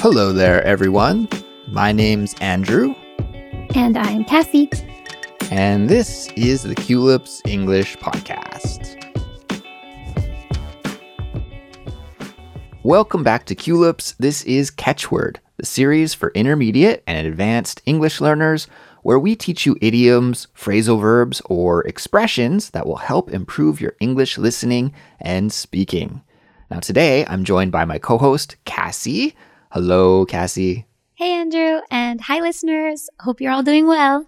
Hello there, everyone. My name's Andrew, And I'm Kassy. and this is the Culips English Podcast. Welcome back to Culips. This is Catchword, the series for intermediate and advanced English learners, where we teach you idioms, phrasal verbs, or expressions that will help improve your English listening and speaking. Now, today I'm joined by my co host, Kassy. Hello, Kassy. Hey, Andrew. And hi, listeners. Hope you're all doing well.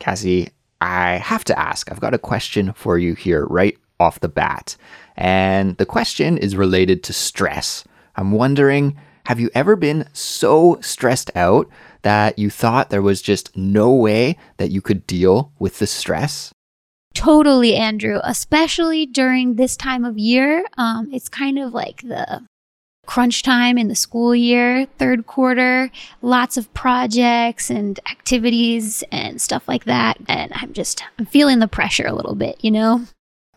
Kassy, I have to ask. I've got a question for you here right off the bat. And the question is related to stress. I'm wondering have you ever been so stressed out that you thought there was just no way that you could deal with the stress? Totally, Andrew. Especially during this time of year. Um, it's kind of like the crunch time in the school year, third quarter, lots of projects and activities and stuff like that. And I'm just, I'm feeling the pressure a little bit, you know?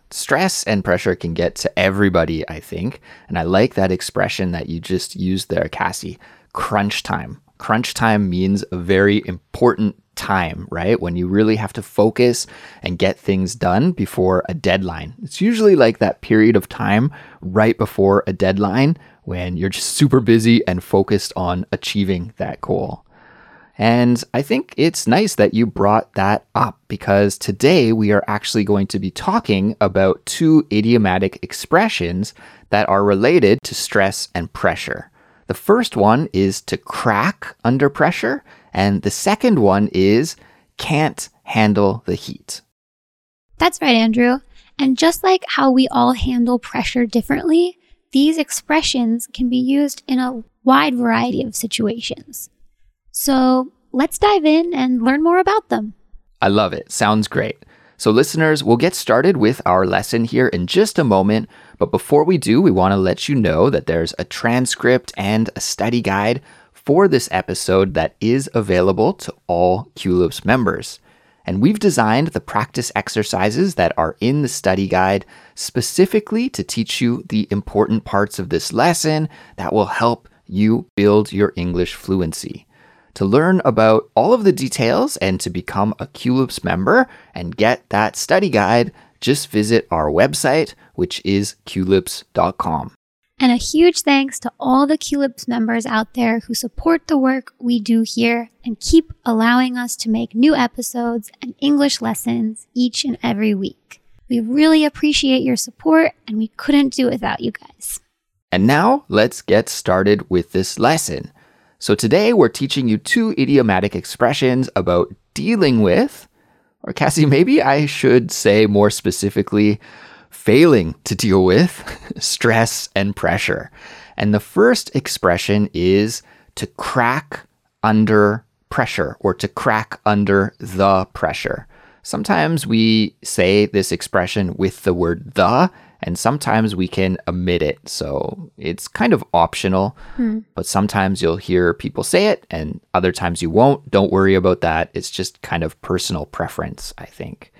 Stress and pressure can get to everybody, I think. And I like that expression that you just used there, Kassy crunch time. Crunch time means a very important time, right? When you really have to focus and get things done before a deadline. It's usually like that period of time right before a deadline when you're just super busy and focused on achieving that goal. And I think it's nice that you brought that up because today we are actually going to be talking about two idiomatic expressions that are related to stress and pressure. The first one is to crack under pressure, and the second one is can't handle the heat. That's right, Andrew. And just like how we all handle pressure differently, these expressions can be used in a wide variety of situations. So let's dive in and learn more about them. I love it. Sounds great. So, listeners, we'll get started with our lesson here in just a moment. But before we do, we want to let you know that there's a transcript and a study guide for this episode that is available to all Culips members. And we've designed the practice exercises that are in the study guide specifically to teach you the important parts of this lesson that will help you build your English fluency. To learn about all of the details and to become a Culips member and get that study guide, just visit our website, which is culips.com. And a huge thanks to all the Culips members out there who support the work we do here and keep allowing us to make new episodes and English lessons each and every week. We really appreciate your support and we couldn't do it without you guys. And now let's get started with this lesson. So today we're teaching you two idiomatic expressions about dealing with, or Kassy, maybe I should say more specifically, failing to deal with stress and pressure. And the first expression is to crack under pressure or to crack under the pressure. Sometimes we say this expression with the word the, and sometimes we can omit it. So it's kind of optional, hmm. but sometimes you'll hear people say it, and other times you won't. Don't worry about that. It's just kind of personal preference, I think.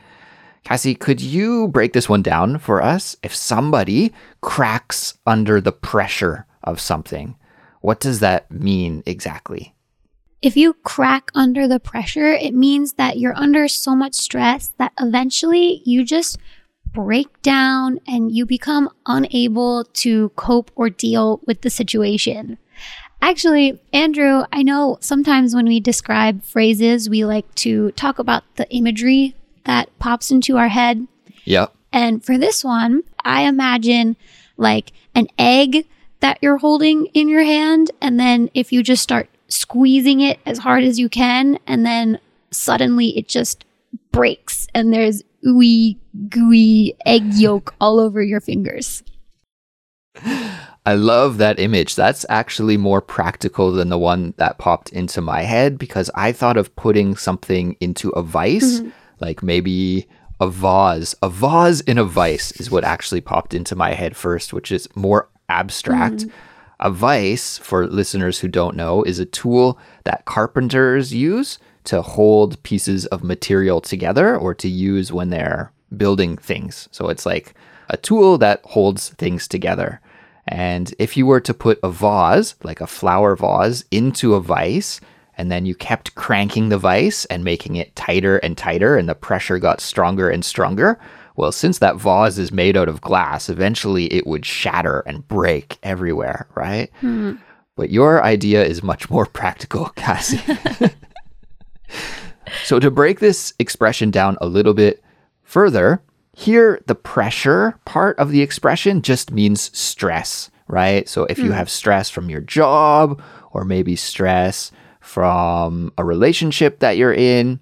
Kassy, could you break this one down for us? If somebody cracks under the pressure of something, what does that mean exactly? If you crack under the pressure, it means that you're under so much stress that eventually you just break down and you become unable to cope or deal with the situation. Actually, Andrew, I know sometimes when we describe phrases, we like to talk about the imagery that pops into our head. Yep. And for this one, I imagine like an egg that you're holding in your hand. And then if you just start squeezing it as hard as you can, and then suddenly it just breaks and there's ooey gooey egg yolk all over your fingers. I love that image. That's actually more practical than the one that popped into my head because I thought of putting something into a vice, mm-hmm. Like maybe a vase. A vase in a vice is what actually popped into my head first, which is more abstract. Mm-hmm. A vice, for listeners who don't know, is a tool that carpenters use to hold pieces of material together or to use when they're building things. So it's like a tool that holds things together. And if you were to put a vase, like a flower vase, into a vise, and then you kept cranking the vise and making it tighter and tighter, and the pressure got stronger and stronger, well, since that vase is made out of glass, eventually it would shatter and break everywhere, right? Hmm. But your idea is much more practical, Kassy. so, to break this expression down a little bit further, here the pressure part of the expression just means stress, right? So, if you hmm. have stress from your job or maybe stress from a relationship that you're in,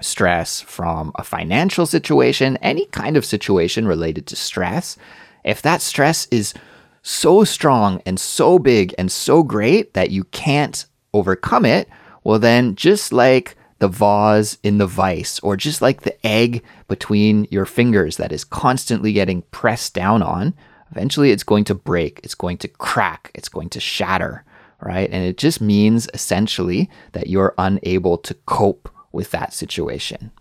stress from a financial situation, any kind of situation related to stress, if that stress is so strong and so big and so great that you can't overcome it, well, then just like the vase in the vice, or just like the egg between your fingers that is constantly getting pressed down on, eventually it's going to break, it's going to crack, it's going to shatter, right? And it just means essentially that you're unable to cope with that situation.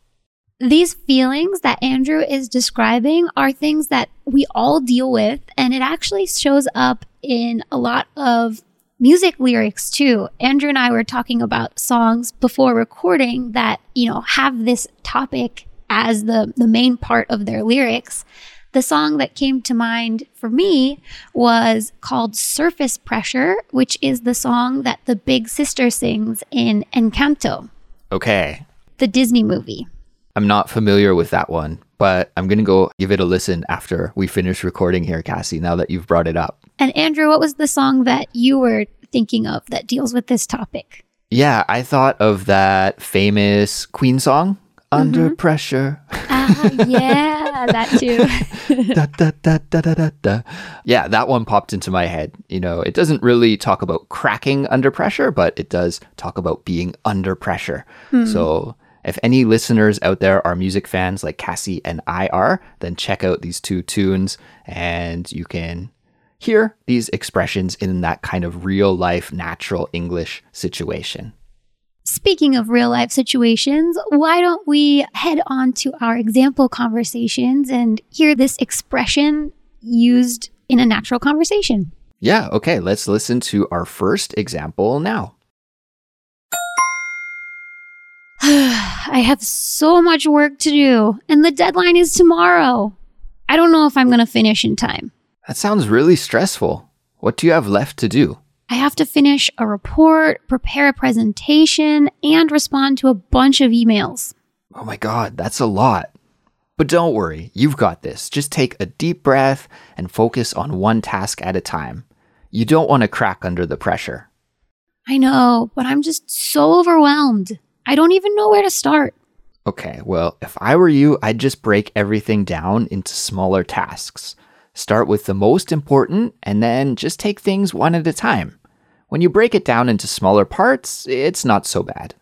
These feelings that Andrew is describing are things that we all deal with, and it actually shows up in a lot of music lyrics too. Andrew and I were talking about songs before recording that, you know, have this topic as the, the main part of their lyrics. The song that came to mind for me was called Surface Pressure, which is the song that the big sister sings in Encanto, Okay, the Disney movie. I'm not familiar with that one, but I'm going to go give it a listen after we finish recording here, Kassy, now that you've brought it up. And Andrew, what was the song that you were thinking of that deals with this topic? Yeah, I thought of that famous Queen song, Under Pressure. Ah, yeah, that too. da, da, da, da, da, da, da. Yeah, that one popped into my head. You know, it doesn't really talk about cracking under pressure, but it does talk about being under pressure. Hmm. So, if any listeners out there are music fans like Kassy and I are, then check out these two tunes and you can hear these expressions in that kind of real life, natural English situation. Speaking of real life situations, why don't we head on to our example conversations and hear this expression used in a natural conversation? Yeah, okay, let's listen to our first example now. I have so much work to do, and the deadline is tomorrow. I don't know if I'm going to finish in time. That sounds really stressful. What do you have left to do? I have to finish a report, prepare a presentation, and respond to a bunch of emails. Oh my God, that's a lot. But don't worry, you've got this. Just take a deep breath and focus on one task at a time. You don't want to crack under the pressure. I know, but I'm just so overwhelmed. I don't even know where to start. Okay, well, if I were you, I'd just break everything down into smaller tasks. Start with the most important and then just take things one at a time. When you break it down into smaller parts, it's not so bad.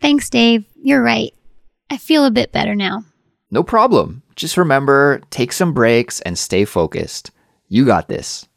Thanks, Dave. You're right. I feel a bit better now. No problem. Just remember, take some breaks and stay focused. You got this.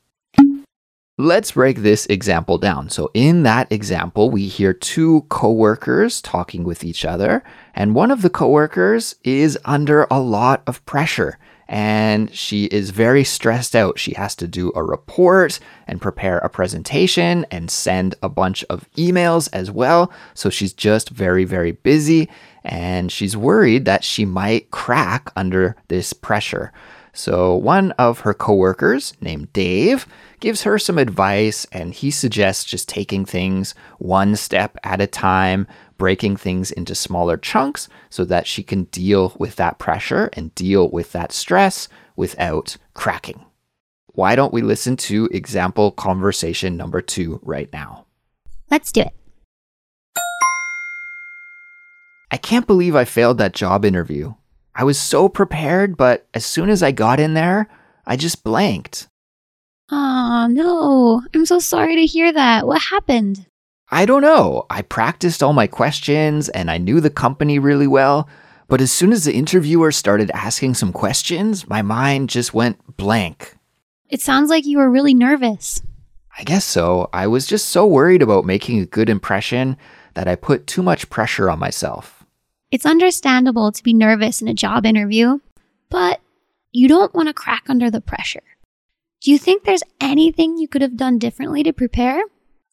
Let's break this example down. So, in that example, we hear two coworkers talking with each other, and one of the coworkers is under a lot of pressure and she is very stressed out. She has to do a report and prepare a presentation and send a bunch of emails as well. So, she's just very, very busy and she's worried that she might crack under this pressure. So, one of her coworkers, named Dave, gives her some advice and he suggests just taking things one step at a time, breaking things into smaller chunks so that she can deal with that pressure and deal with that stress without cracking. Why don't we listen to example conversation number two right now? Let's do it. I can't believe I failed that job interview. I was so prepared, but as soon as I got in there, I just blanked. Oh, no. I'm so sorry to hear that. What happened? I don't know. I practiced all my questions and I knew the company really well, but as soon as the interviewer started asking some questions, my mind just went blank. It sounds like you were really nervous. I guess so. I was just so worried about making a good impression that I put too much pressure on myself. It's understandable to be nervous in a job interview, but you don't want to crack under the pressure. Do you think there's anything you could have done differently to prepare?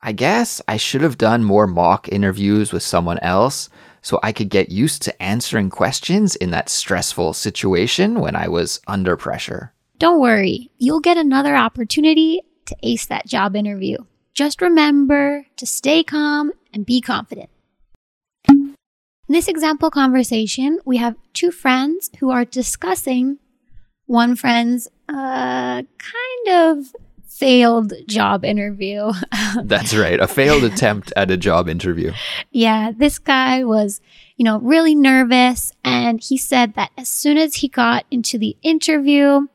I guess I should have done more mock interviews with someone else so I could get used to answering questions in that stressful situation when I was under pressure. Don't worry, you'll get another opportunity to ace that job interview. Just remember to stay calm and be confident. In this example conversation, we have two friends who are discussing one friend's uh, kind of failed job interview. Um, That's right, a failed attempt at a job interview. Yeah, this guy was, you know, really nervous. And he said that as soon as he got into the interview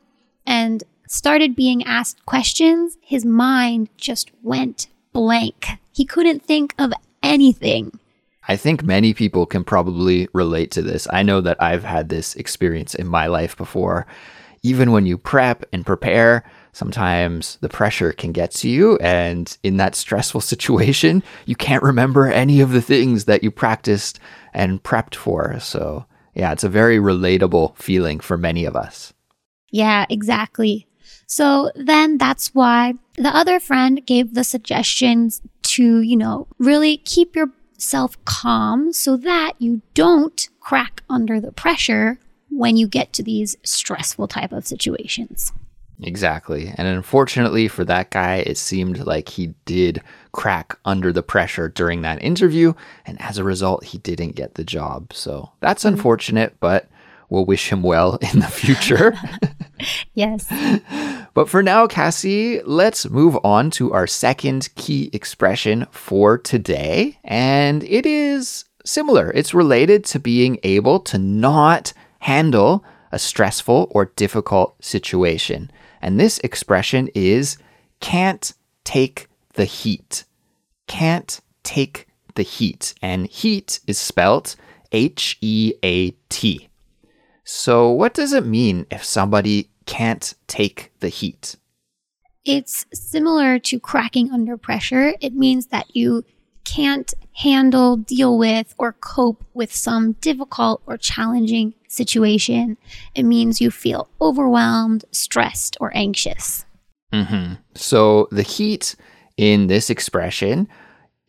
and started being asked questions, his mind just went blank. He couldn't think of anything. I think many people can probably relate to this. I know that I've had this experience in my life before. Even when you prep and prepare, sometimes the pressure can get to you. And in that stressful situation, you can't remember any of the things that you practiced and prepped for. So, yeah, it's a very relatable feeling for many of us. Yeah, exactly. So then that's why the other friend gave the suggestions to, you know, really keep yourself calm so that you don't crack under the pressure when you get to these stressful type of situations. Exactly. And unfortunately for that guy, it seemed like he did crack under the pressure during that interview. And as a result, he didn't get the job. So that's mm-hmm. unfortunate, but we'll wish him well in the future. yes. But for now, Kassy, let's move on to our second key expression for today. And it is similar, it's related to being able to not handle a stressful or difficult situation. And this expression is can't take the heat. Can't take the heat. And heat is spelt H E A T. So, what does it mean if somebody can't take the heat? It's similar to cracking under pressure. It means that you can't handle, deal with, or cope with some difficult or challenging situation. It means you feel overwhelmed, stressed, or anxious. Mm-hmm. So the heat in this expression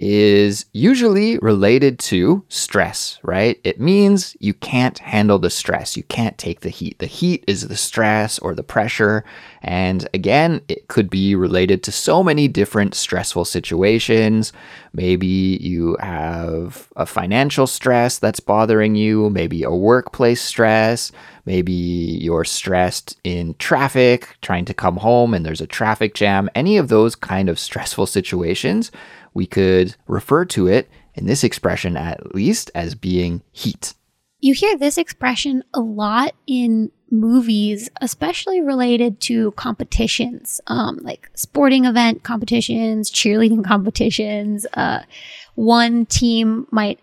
is usually related to stress, right? It means you can't handle the stress. You can't take the heat. The heat is the stress or the pressure. And again, it could be related to so many different stressful situations. Maybe you have a financial stress that's bothering you, maybe a workplace stress, maybe you're stressed in traffic, trying to come home and there's a traffic jam. Any of those kind of stressful situations we could refer to it in this expression at least as being heat. You hear this expression a lot in movies, especially related to competitions, um, like sporting event competitions, cheerleading competitions. Uh, one team might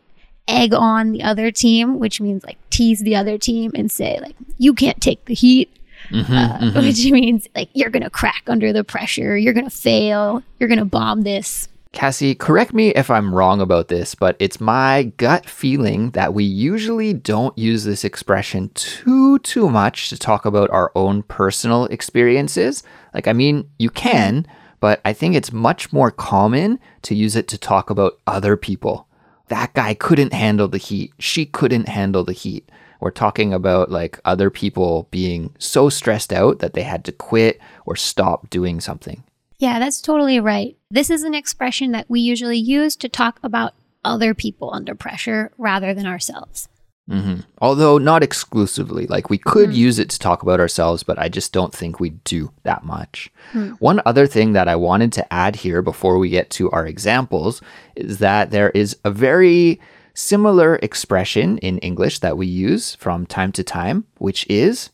egg on the other team, which means like tease the other team and say like, "You can't take the heat," mm-hmm, uh, mm-hmm. which means like you're gonna crack under the pressure, you're gonna fail, you're gonna bomb this. Kassy, correct me if I'm wrong about this, but it's my gut feeling that we usually don't use this expression too too much to talk about our own personal experiences. Like I mean, you can, but I think it's much more common to use it to talk about other people. That guy couldn't handle the heat. She couldn't handle the heat. We're talking about like other people being so stressed out that they had to quit or stop doing something. Yeah, that's totally right. This is an expression that we usually use to talk about other people under pressure rather than ourselves. Mm-hmm. Although not exclusively. Like we could mm-hmm. use it to talk about ourselves, but I just don't think we do that much. Mm-hmm. One other thing that I wanted to add here before we get to our examples is that there is a very similar expression in English that we use from time to time, which is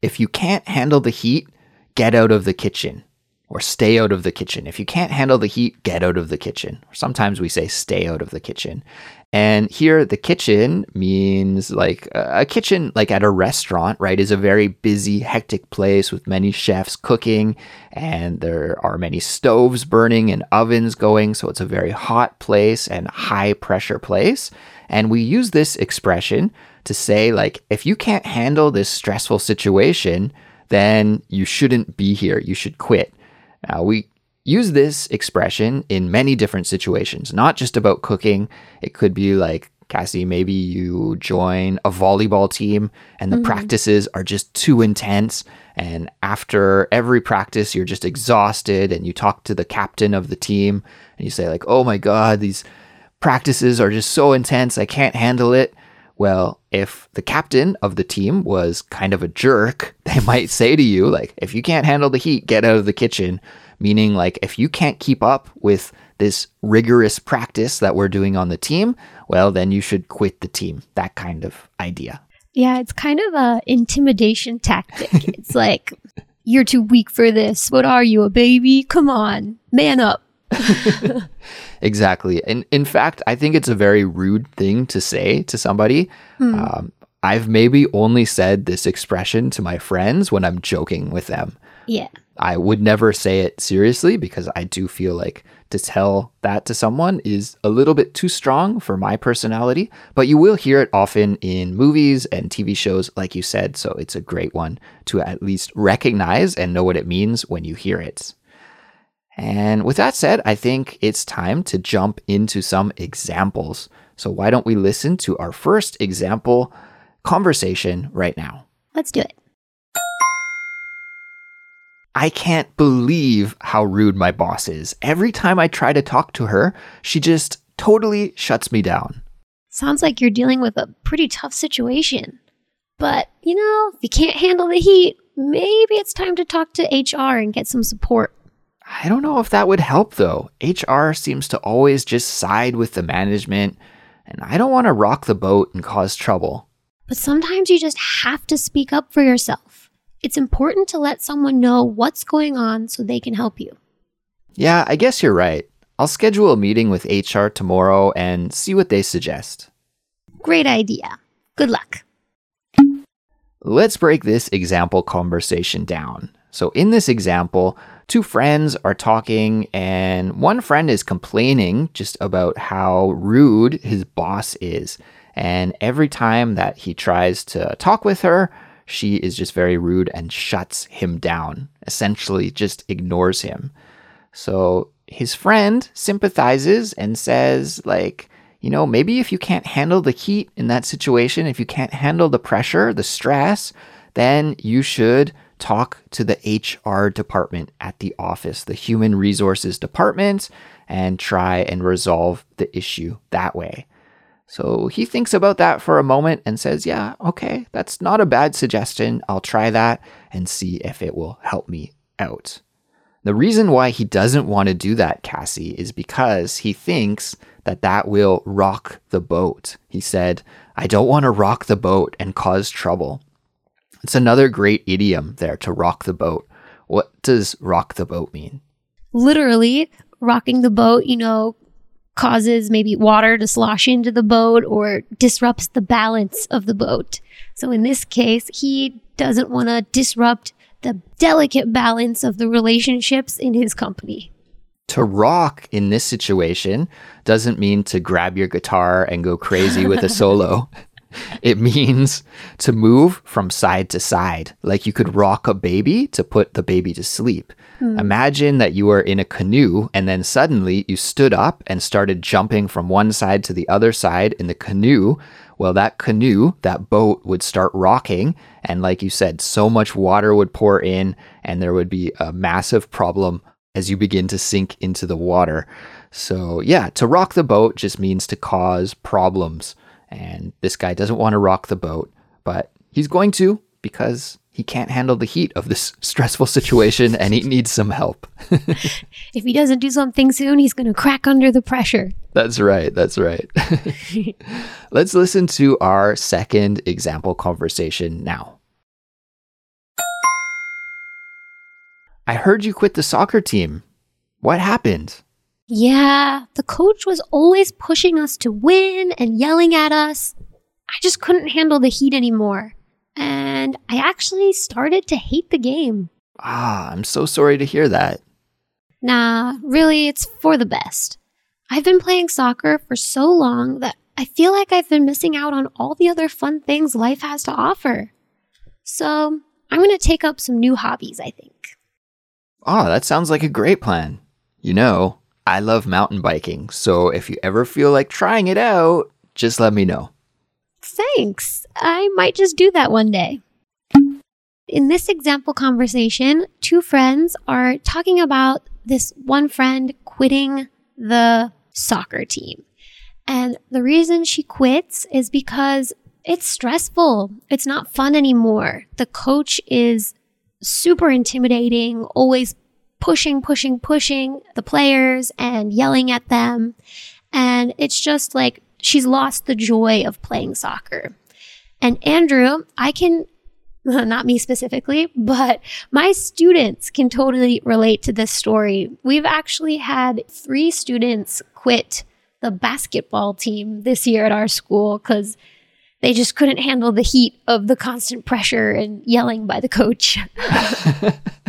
if you can't handle the heat, get out of the kitchen or stay out of the kitchen. If you can't handle the heat, get out of the kitchen. Sometimes we say stay out of the kitchen. And here, the kitchen means like a kitchen, like at a restaurant, right, is a very busy, hectic place with many chefs cooking, and there are many stoves burning and ovens going. So it's a very hot place and high pressure place. And we use this expression to say, like, if you can't handle this stressful situation, then you shouldn't be here. You should quit. Now, we use this expression in many different situations, not just about cooking. It could be like, Kassy, maybe you join a volleyball team and the mm-hmm. practices are just too intense. And after every practice, you're just exhausted and you talk to the captain of the team and you say, like, oh my God, these practices are just so intense. I can't handle it. Well, if the captain of the team was kind of a jerk, they might say to you, like, if you can't handle the heat, get out of the kitchen. Meaning, like, if you can't keep up with this rigorous practice that we're doing on the team, well, then you should quit the team. That kind of idea. Yeah, it's kind of a intimidation tactic. it's like, you're too weak for this. What are you, a baby? Come on, man up. exactly. And in fact, I think it's a very rude thing to say to somebody. Hmm. Um, I've maybe only said this expression to my friends when I'm joking with them. Yeah. I would never say it seriously because I do feel like to tell that to someone is a little bit too strong for my personality, but you will hear it often in movies and TV shows, like you said. So it's a great one to at least recognize and know what it means when you hear it. And with that said, I think it's time to jump into some examples. So, why don't we listen to our first example conversation right now? Let's do it. I can't believe how rude my boss is. Every time I try to talk to her, she just totally shuts me down. Sounds like you're dealing with a pretty tough situation. But, you know, if you can't handle the heat, maybe it's time to talk to HR and get some support. I don't know if that would help though. HR seems to always just side with the management, and I don't want to rock the boat and cause trouble. But sometimes you just have to speak up for yourself. It's important to let someone know what's going on so they can help you. Yeah, I guess you're right. I'll schedule a meeting with HR tomorrow and see what they suggest. Great idea. Good luck. Let's break this example conversation down. So, in this example, two friends are talking, and one friend is complaining just about how rude his boss is. And every time that he tries to talk with her, she is just very rude and shuts him down, essentially, just ignores him. So his friend sympathizes and says, like, you know, maybe if you can't handle the heat in that situation, if you can't handle the pressure, the stress, then you should talk to the HR department at the office, the human resources department, and try and resolve the issue that way. So he thinks about that for a moment and says, Yeah, okay, that's not a bad suggestion. I'll try that and see if it will help me out. The reason why he doesn't want to do that, Kassy, is because he thinks that that will rock the boat. He said, I don't want to rock the boat and cause trouble. It's another great idiom there to rock the boat. What does rock the boat mean? Literally, rocking the boat, you know, causes maybe water to slosh into the boat or disrupts the balance of the boat. So in this case, he doesn't want to disrupt the delicate balance of the relationships in his company. To rock in this situation doesn't mean to grab your guitar and go crazy with a solo. It means to move from side to side, like you could rock a baby to put the baby to sleep. Hmm. Imagine that you were in a canoe and then suddenly you stood up and started jumping from one side to the other side in the canoe. Well, that canoe, that boat would start rocking. And like you said, so much water would pour in and there would be a massive problem as you begin to sink into the water. So, yeah, to rock the boat just means to cause problems. And this guy doesn't want to rock the boat, but he's going to because he can't handle the heat of this stressful situation and he needs some help. if he doesn't do something soon, he's going to crack under the pressure. That's right. That's right. Let's listen to our second example conversation now. I heard you quit the soccer team. What happened? Yeah, the coach was always pushing us to win and yelling at us. I just couldn't handle the heat anymore. And I actually started to hate the game. Ah, I'm so sorry to hear that. Nah, really, it's for the best. I've been playing soccer for so long that I feel like I've been missing out on all the other fun things life has to offer. So I'm going to take up some new hobbies, I think. Oh, that sounds like a great plan. You know, I love mountain biking, so if you ever feel like trying it out, just let me know. Thanks. I might just do that one day. In this example conversation, two friends are talking about this one friend quitting the soccer team. And the reason she quits is because it's stressful. It's not fun anymore. The coach is super intimidating, always pushing, pushing, pushing the players and yelling at them. And it's just like she's lost the joy of playing soccer. And Andrew, I can, not me specifically, but my students can totally relate to this story. We've actually had three students quit the basketball team this year at our school because they just couldn't handle the heat of the constant pressure and yelling by the coach.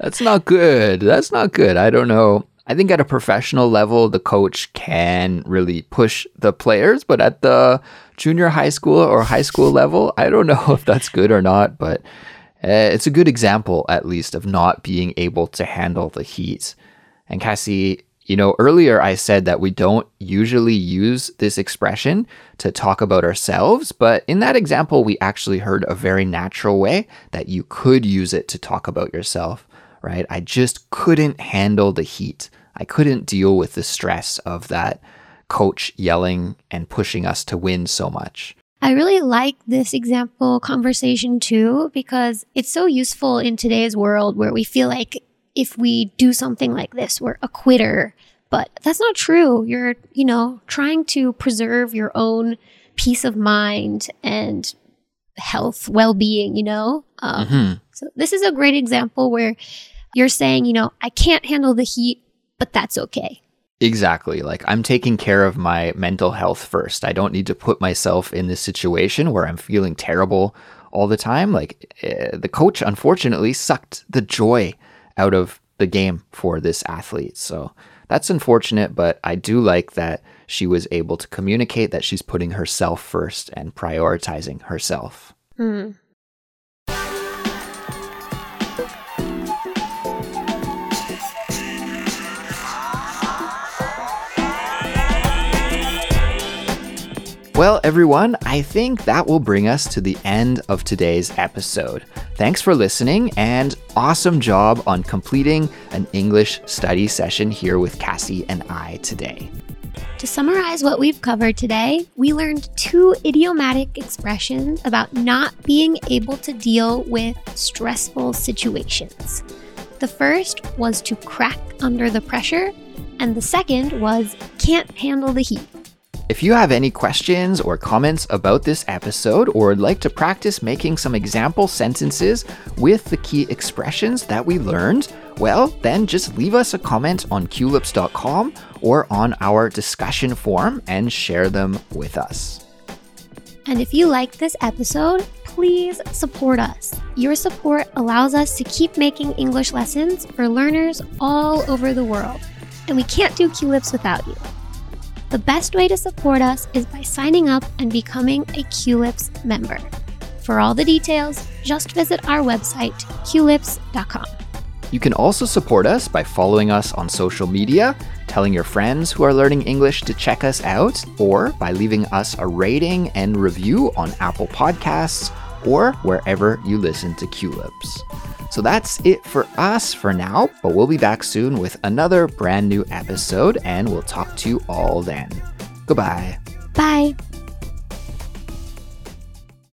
That's not good. That's not good. I don't know. I think at a professional level, the coach can really push the players, but at the junior high school or high school level, I don't know if that's good or not, but uh, it's a good example, at least, of not being able to handle the heat. And Kassy, you know, earlier I said that we don't usually use this expression to talk about ourselves, but in that example, we actually heard a very natural way that you could use it to talk about yourself, right? I just couldn't handle the heat. I couldn't deal with the stress of that coach yelling and pushing us to win so much. I really like this example conversation too because it's so useful in today's world where we feel like if we do something like this, we're a quitter. But that's not true. You're, you know, trying to preserve your own peace of mind and health, well being, you know? Um, mm-hmm. So, this is a great example where you're saying, you know, I can't handle the heat, but that's okay. Exactly. Like I'm taking care of my mental health first. I don't need to put myself in this situation where I'm feeling terrible all the time. Like uh, the coach, unfortunately, sucked the joy out of the game for this athlete. So that's unfortunate, but I do like that she was able to communicate that she's putting herself first and prioritizing herself. Mm. Well, everyone, I think that will bring us to the end of today's episode. Thanks for listening and awesome job on completing an English study session here with Kassy and I today. To summarize what we've covered today, we learned two idiomatic expressions about not being able to deal with stressful situations. The first was to crack under the pressure, and the second was can't handle the heat. If you have any questions or comments about this episode or would like to practice making some example sentences with the key expressions that we learned, well, then just leave us a comment on culips.com or on our discussion forum and share them with us. And if you like this episode, please support us. Your support allows us to keep making English lessons for learners all over the world. And we can't do Culips without you. The best way to support us is by signing up and becoming a Culips member. For all the details, just visit our website, culips.com. You can also support us by following us on social media, telling your friends who are learning English to check us out, or by leaving us a rating and review on Apple Podcasts or wherever you listen to Culips. So that's it for us for now, but we'll be back soon with another brand new episode and we'll talk to you all then. Goodbye. Bye.